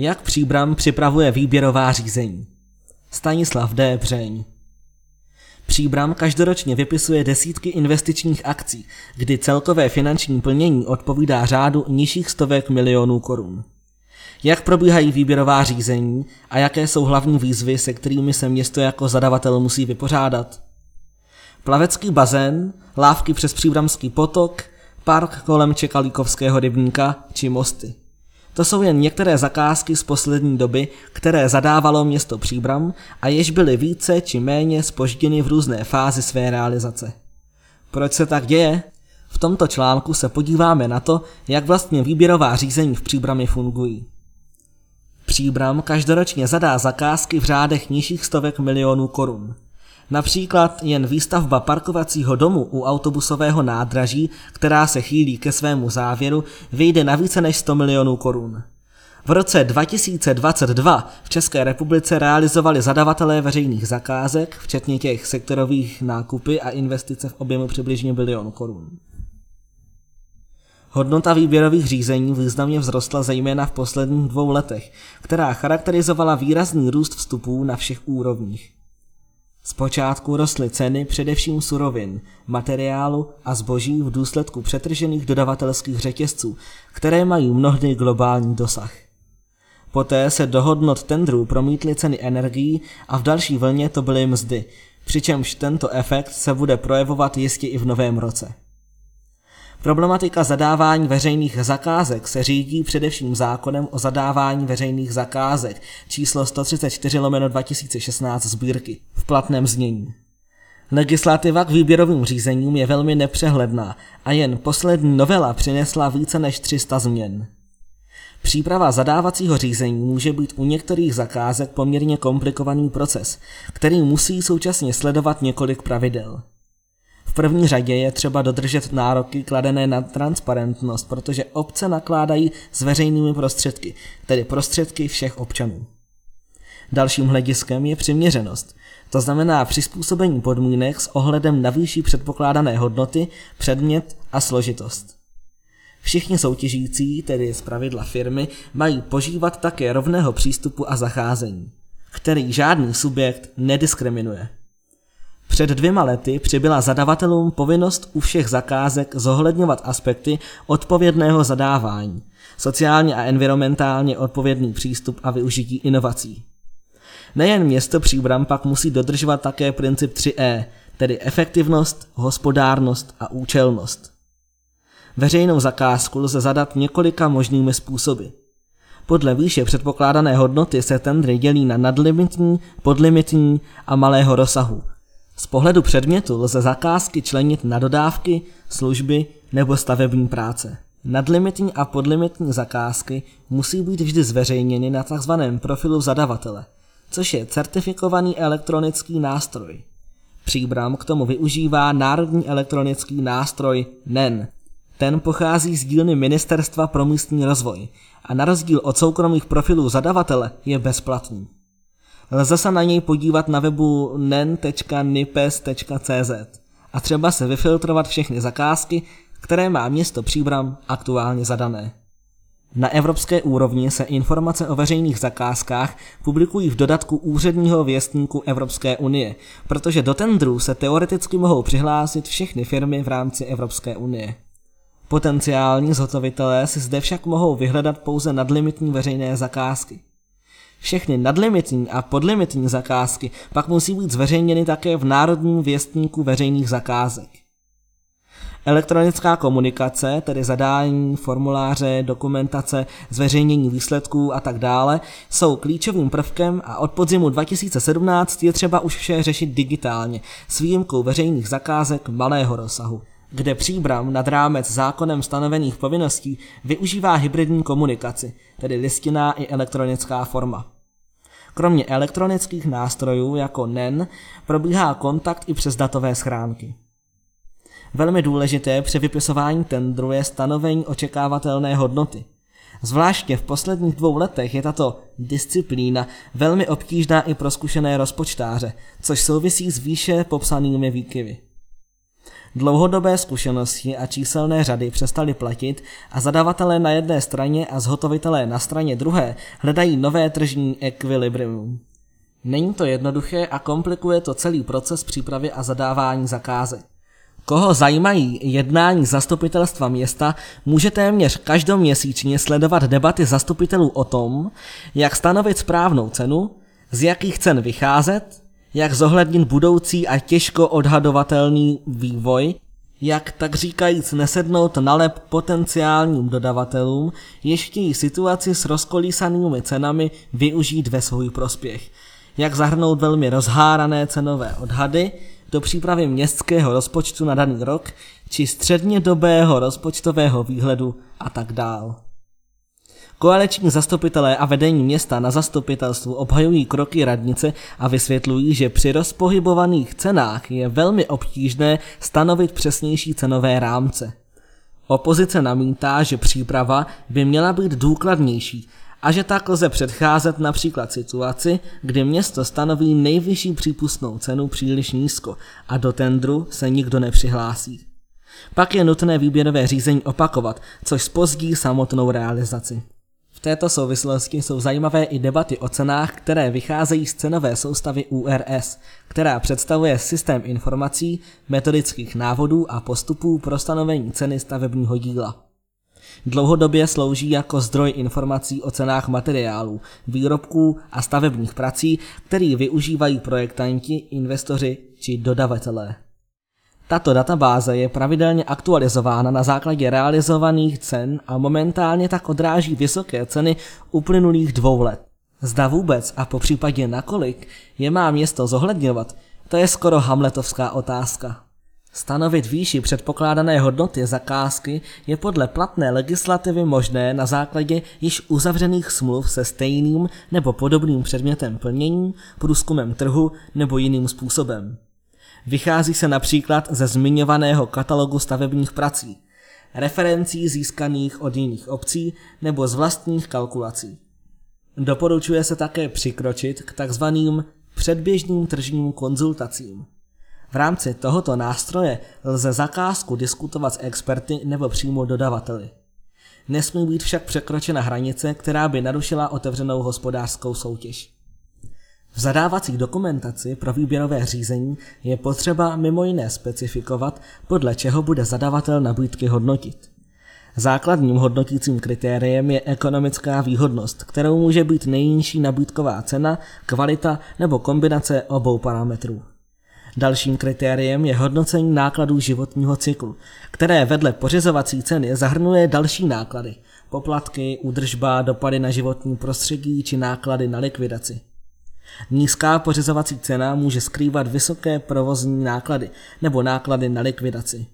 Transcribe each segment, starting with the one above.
Jak Příbram připravuje výběrová řízení? Stanislav D. Břeň Příbram každoročně vypisuje desítky investičních akcí, kdy celkové finanční plnění odpovídá řádu nižších stovek milionů korun. Jak probíhají výběrová řízení a jaké jsou hlavní výzvy, se kterými se město jako zadavatel musí vypořádat? Plavecký bazén, lávky přes Příbramský potok, park kolem Čekalíkovského rybníka či mosty. To jsou jen některé zakázky z poslední doby, které zadávalo město Příbram a jež byly více či méně spožděny v různé fázi své realizace. Proč se tak děje? V tomto článku se podíváme na to, jak vlastně výběrová řízení v Příbrami fungují. Příbram každoročně zadá zakázky v řádech nižších stovek milionů korun. Například jen výstavba parkovacího domu u autobusového nádraží, která se chýlí ke svému závěru, vyjde na více než 100 milionů korun. V roce 2022 v České republice realizovali zadavatelé veřejných zakázek, včetně těch sektorových nákupy a investice v objemu přibližně bilion korun. Hodnota výběrových řízení významně vzrostla zejména v posledních dvou letech, která charakterizovala výrazný růst vstupů na všech úrovních. Zpočátku rostly ceny především surovin, materiálu a zboží v důsledku přetržených dodavatelských řetězců, které mají mnohdy globální dosah. Poté se do hodnot tendrů promítly ceny energií a v další vlně to byly mzdy, přičemž tento efekt se bude projevovat jistě i v novém roce. Problematika zadávání veřejných zakázek se řídí především zákonem o zadávání veřejných zakázek číslo 134 lomeno 2016 sbírky v platném znění. Legislativa k výběrovým řízením je velmi nepřehledná a jen poslední novela přinesla více než 300 změn. Příprava zadávacího řízení může být u některých zakázek poměrně komplikovaný proces, který musí současně sledovat několik pravidel. V první řadě je třeba dodržet nároky kladené na transparentnost, protože obce nakládají s veřejnými prostředky, tedy prostředky všech občanů. Dalším hlediskem je přiměřenost, to znamená přizpůsobení podmínek s ohledem na výši předpokládané hodnoty, předmět a složitost. Všichni soutěžící, tedy z pravidla firmy, mají požívat také rovného přístupu a zacházení, který žádný subjekt nediskriminuje. Před dvěma lety přibyla zadavatelům povinnost u všech zakázek zohledňovat aspekty odpovědného zadávání, sociálně a environmentálně odpovědný přístup a využití inovací. Nejen město Příbram pak musí dodržovat také princip 3E, tedy efektivnost, hospodárnost a účelnost. Veřejnou zakázku lze zadat několika možnými způsoby. Podle výše předpokládané hodnoty se tendry dělí na nadlimitní, podlimitní a malého rozsahu, z pohledu předmětu lze zakázky členit na dodávky, služby nebo stavební práce. Nadlimitní a podlimitní zakázky musí být vždy zveřejněny na tzv. profilu zadavatele, což je certifikovaný elektronický nástroj. Příbram k tomu využívá Národní elektronický nástroj NEN. Ten pochází z dílny Ministerstva pro místní rozvoj a na rozdíl od soukromých profilů zadavatele je bezplatný. Lze se na něj podívat na webu nen.nipes.cz a třeba se vyfiltrovat všechny zakázky, které má město Příbram aktuálně zadané. Na evropské úrovni se informace o veřejných zakázkách publikují v dodatku úředního věstníku Evropské unie, protože do tendru se teoreticky mohou přihlásit všechny firmy v rámci Evropské unie. Potenciální zhotovitelé si zde však mohou vyhledat pouze nadlimitní veřejné zakázky. Všechny nadlimitní a podlimitní zakázky pak musí být zveřejněny také v Národním věstníku veřejných zakázek. Elektronická komunikace, tedy zadání, formuláře, dokumentace, zveřejnění výsledků a tak dále, jsou klíčovým prvkem a od podzimu 2017 je třeba už vše řešit digitálně, s výjimkou veřejných zakázek malého rozsahu kde příbram nad rámec zákonem stanovených povinností využívá hybridní komunikaci, tedy listinná i elektronická forma. Kromě elektronických nástrojů jako NEN probíhá kontakt i přes datové schránky. Velmi důležité při vypisování tendru je stanovení očekávatelné hodnoty. Zvláště v posledních dvou letech je tato disciplína velmi obtížná i pro zkušené rozpočtáře, což souvisí s výše popsanými výkyvy. Dlouhodobé zkušenosti a číselné řady přestaly platit a zadavatelé na jedné straně a zhotovitelé na straně druhé hledají nové tržní ekvilibrium. Není to jednoduché a komplikuje to celý proces přípravy a zadávání zakázek. Koho zajímají jednání zastupitelstva města, může téměř každoměsíčně sledovat debaty zastupitelů o tom, jak stanovit správnou cenu, z jakých cen vycházet, jak zohlednit budoucí a těžko odhadovatelný vývoj, jak tak říkajíc nesednout na lep potenciálním dodavatelům, jež chtějí situaci s rozkolísanými cenami využít ve svůj prospěch, jak zahrnout velmi rozhárané cenové odhady, do přípravy městského rozpočtu na daný rok či střednědobého rozpočtového výhledu a tak dál. Koaliční zastupitelé a vedení města na zastupitelstvu obhajují kroky radnice a vysvětlují, že při rozpohybovaných cenách je velmi obtížné stanovit přesnější cenové rámce. Opozice namítá, že příprava by měla být důkladnější a že tak lze předcházet například situaci, kdy město stanoví nejvyšší přípustnou cenu příliš nízko a do tendru se nikdo nepřihlásí. Pak je nutné výběrové řízení opakovat, což spozdí samotnou realizaci. V této souvislosti jsou zajímavé i debaty o cenách, které vycházejí z cenové soustavy URS, která představuje systém informací, metodických návodů a postupů pro stanovení ceny stavebního díla. Dlouhodobě slouží jako zdroj informací o cenách materiálů, výrobků a stavebních prací, který využívají projektanti, investoři či dodavatelé. Tato databáze je pravidelně aktualizována na základě realizovaných cen a momentálně tak odráží vysoké ceny uplynulých dvou let. Zda vůbec a po případě nakolik je má město zohledňovat, to je skoro hamletovská otázka. Stanovit výši předpokládané hodnoty zakázky je podle platné legislativy možné na základě již uzavřených smluv se stejným nebo podobným předmětem plnění, průzkumem trhu nebo jiným způsobem. Vychází se například ze zmiňovaného katalogu stavebních prací, referencí získaných od jiných obcí nebo z vlastních kalkulací. Doporučuje se také přikročit k takzvaným předběžným tržním konzultacím. V rámci tohoto nástroje lze zakázku diskutovat s experty nebo přímo dodavateli. Nesmí být však překročena hranice, která by narušila otevřenou hospodářskou soutěž. V zadávací dokumentaci pro výběrové řízení je potřeba mimo jiné specifikovat, podle čeho bude zadavatel nabídky hodnotit. Základním hodnotícím kritériem je ekonomická výhodnost, kterou může být nejnižší nabídková cena, kvalita nebo kombinace obou parametrů. Dalším kritériem je hodnocení nákladů životního cyklu, které vedle pořizovací ceny zahrnuje další náklady, poplatky, údržba, dopady na životní prostředí či náklady na likvidaci. Nízká pořizovací cena může skrývat vysoké provozní náklady nebo náklady na likvidaci.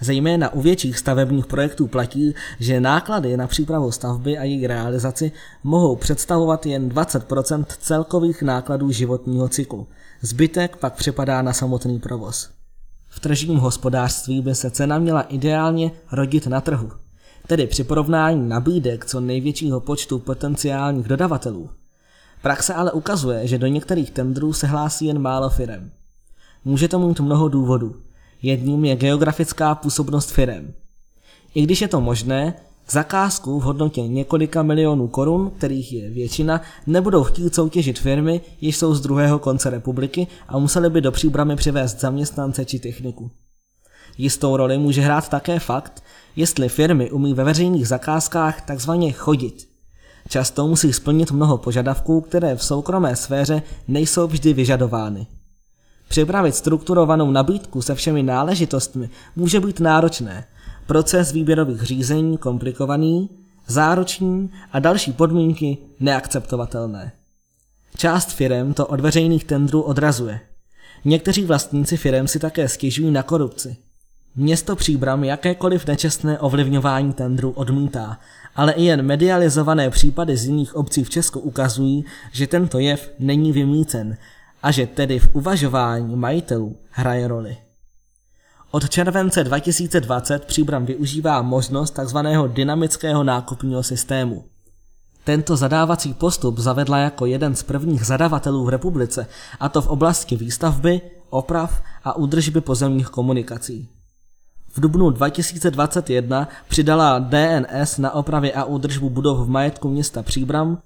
Zejména u větších stavebních projektů platí, že náklady na přípravu stavby a její realizaci mohou představovat jen 20% celkových nákladů životního cyklu. Zbytek pak připadá na samotný provoz. V tržním hospodářství by se cena měla ideálně rodit na trhu, tedy při porovnání nabídek co největšího počtu potenciálních dodavatelů. Praxe ale ukazuje, že do některých tendrů se hlásí jen málo firem. Může to mít mnoho důvodů. Jedním je geografická působnost firem. I když je to možné, zakázku v hodnotě několika milionů korun, kterých je většina, nebudou chtít soutěžit firmy, jež jsou z druhého konce republiky a museli by do příbramy přivést zaměstnance či techniku. Jistou roli může hrát také fakt, jestli firmy umí ve veřejných zakázkách takzvaně chodit. Často musí splnit mnoho požadavků, které v soukromé sféře nejsou vždy vyžadovány. Připravit strukturovanou nabídku se všemi náležitostmi může být náročné, proces výběrových řízení komplikovaný, zároční a další podmínky neakceptovatelné. Část firem to od veřejných tendrů odrazuje. Někteří vlastníci firem si také stěžují na korupci. Město Příbram jakékoliv nečestné ovlivňování tendru odmítá, ale i jen medializované případy z jiných obcí v Česku ukazují, že tento jev není vymícen a že tedy v uvažování majitelů hraje roli. Od července 2020 Příbram využívá možnost tzv. dynamického nákupního systému. Tento zadávací postup zavedla jako jeden z prvních zadavatelů v republice, a to v oblasti výstavby, oprav a údržby pozemních komunikací. V dubnu 2021 přidala DNS na opravy a údržbu budov v majetku města Příbram,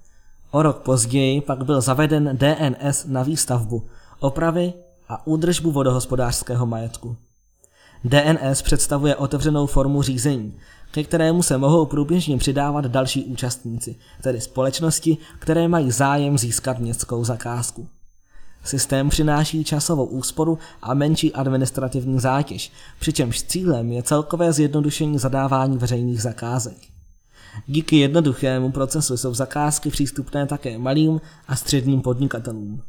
o rok později pak byl zaveden DNS na výstavbu, opravy a údržbu vodohospodářského majetku. DNS představuje otevřenou formu řízení, ke kterému se mohou průběžně přidávat další účastníci, tedy společnosti, které mají zájem získat městskou zakázku. Systém přináší časovou úsporu a menší administrativní zátěž, přičemž cílem je celkové zjednodušení zadávání veřejných zakázek. Díky jednoduchému procesu jsou zakázky přístupné také malým a středním podnikatelům.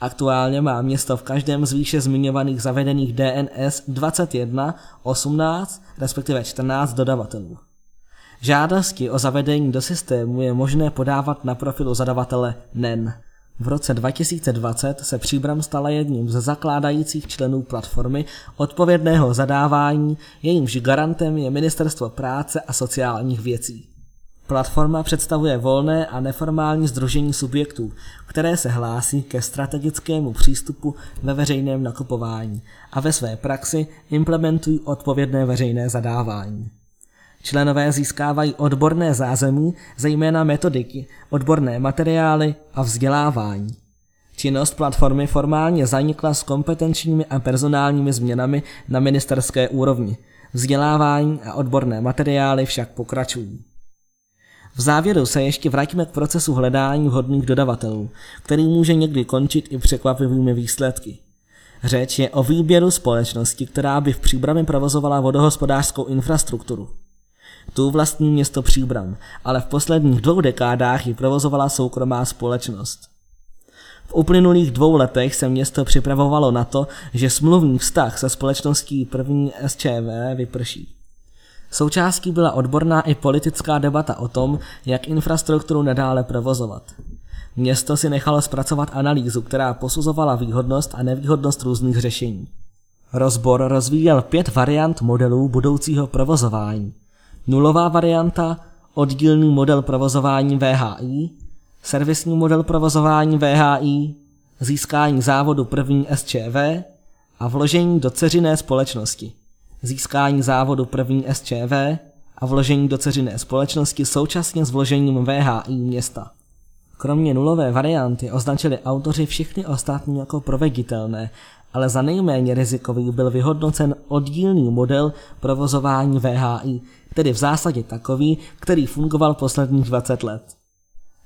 Aktuálně má město v každém z výše zmiňovaných zavedených DNS 21, 18, respektive 14 dodavatelů. Žádosti o zavedení do systému je možné podávat na profilu zadavatele NEN. V roce 2020 se Příbram stala jedním ze zakládajících členů platformy odpovědného zadávání, jejímž garantem je Ministerstvo práce a sociálních věcí. Platforma představuje volné a neformální združení subjektů, které se hlásí ke strategickému přístupu ve veřejném nakupování a ve své praxi implementují odpovědné veřejné zadávání. Členové získávají odborné zázemí, zejména metodiky, odborné materiály a vzdělávání. Činnost platformy formálně zanikla s kompetenčními a personálními změnami na ministerské úrovni. Vzdělávání a odborné materiály však pokračují. V závěru se ještě vrátíme k procesu hledání vhodných dodavatelů, který může někdy končit i překvapivými výsledky. Řeč je o výběru společnosti, která by v Příbrami provozovala vodohospodářskou infrastrukturu. Tu vlastní město Příbram, ale v posledních dvou dekádách ji provozovala soukromá společnost. V uplynulých dvou letech se město připravovalo na to, že smluvní vztah se společností první SČV vyprší. Součástí byla odborná i politická debata o tom, jak infrastrukturu nadále provozovat. Město si nechalo zpracovat analýzu, která posuzovala výhodnost a nevýhodnost různých řešení. Rozbor rozvíjel pět variant modelů budoucího provozování. Nulová varianta, oddílný model provozování VHI, servisní model provozování VHI, získání závodu první SČV a vložení do ceřiné společnosti získání závodu první SČV a vložení do ceřiné společnosti současně s vložením VHI města. Kromě nulové varianty označili autoři všechny ostatní jako proveditelné, ale za nejméně rizikový byl vyhodnocen oddílný model provozování VHI, tedy v zásadě takový, který fungoval posledních 20 let.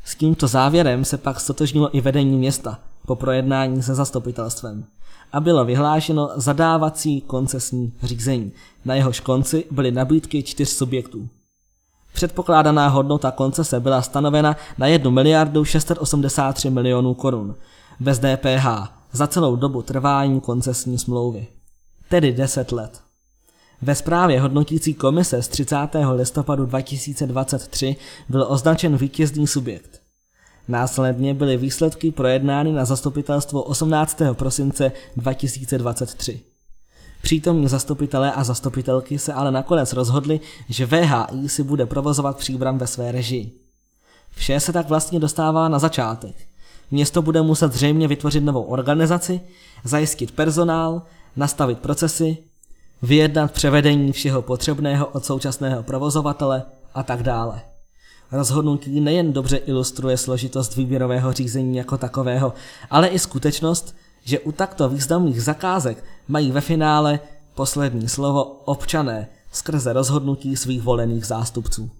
S tímto závěrem se pak stotožnilo i vedení města po projednání se zastupitelstvem a bylo vyhlášeno zadávací koncesní řízení. Na jehož konci byly nabídky čtyř subjektů. Předpokládaná hodnota koncese byla stanovena na 1 miliardu 683 milionů korun bez DPH za celou dobu trvání koncesní smlouvy, tedy 10 let. Ve zprávě hodnotící komise z 30. listopadu 2023 byl označen vítězný subjekt. Následně byly výsledky projednány na zastupitelstvo 18. prosince 2023. Přítomní zastupitelé a zastupitelky se ale nakonec rozhodli, že VHI si bude provozovat příbram ve své režii. Vše se tak vlastně dostává na začátek. Město bude muset zřejmě vytvořit novou organizaci, zajistit personál, nastavit procesy, vyjednat převedení všeho potřebného od současného provozovatele a tak dále. Rozhodnutí nejen dobře ilustruje složitost výběrového řízení jako takového, ale i skutečnost, že u takto významných zakázek mají ve finále poslední slovo občané skrze rozhodnutí svých volených zástupců.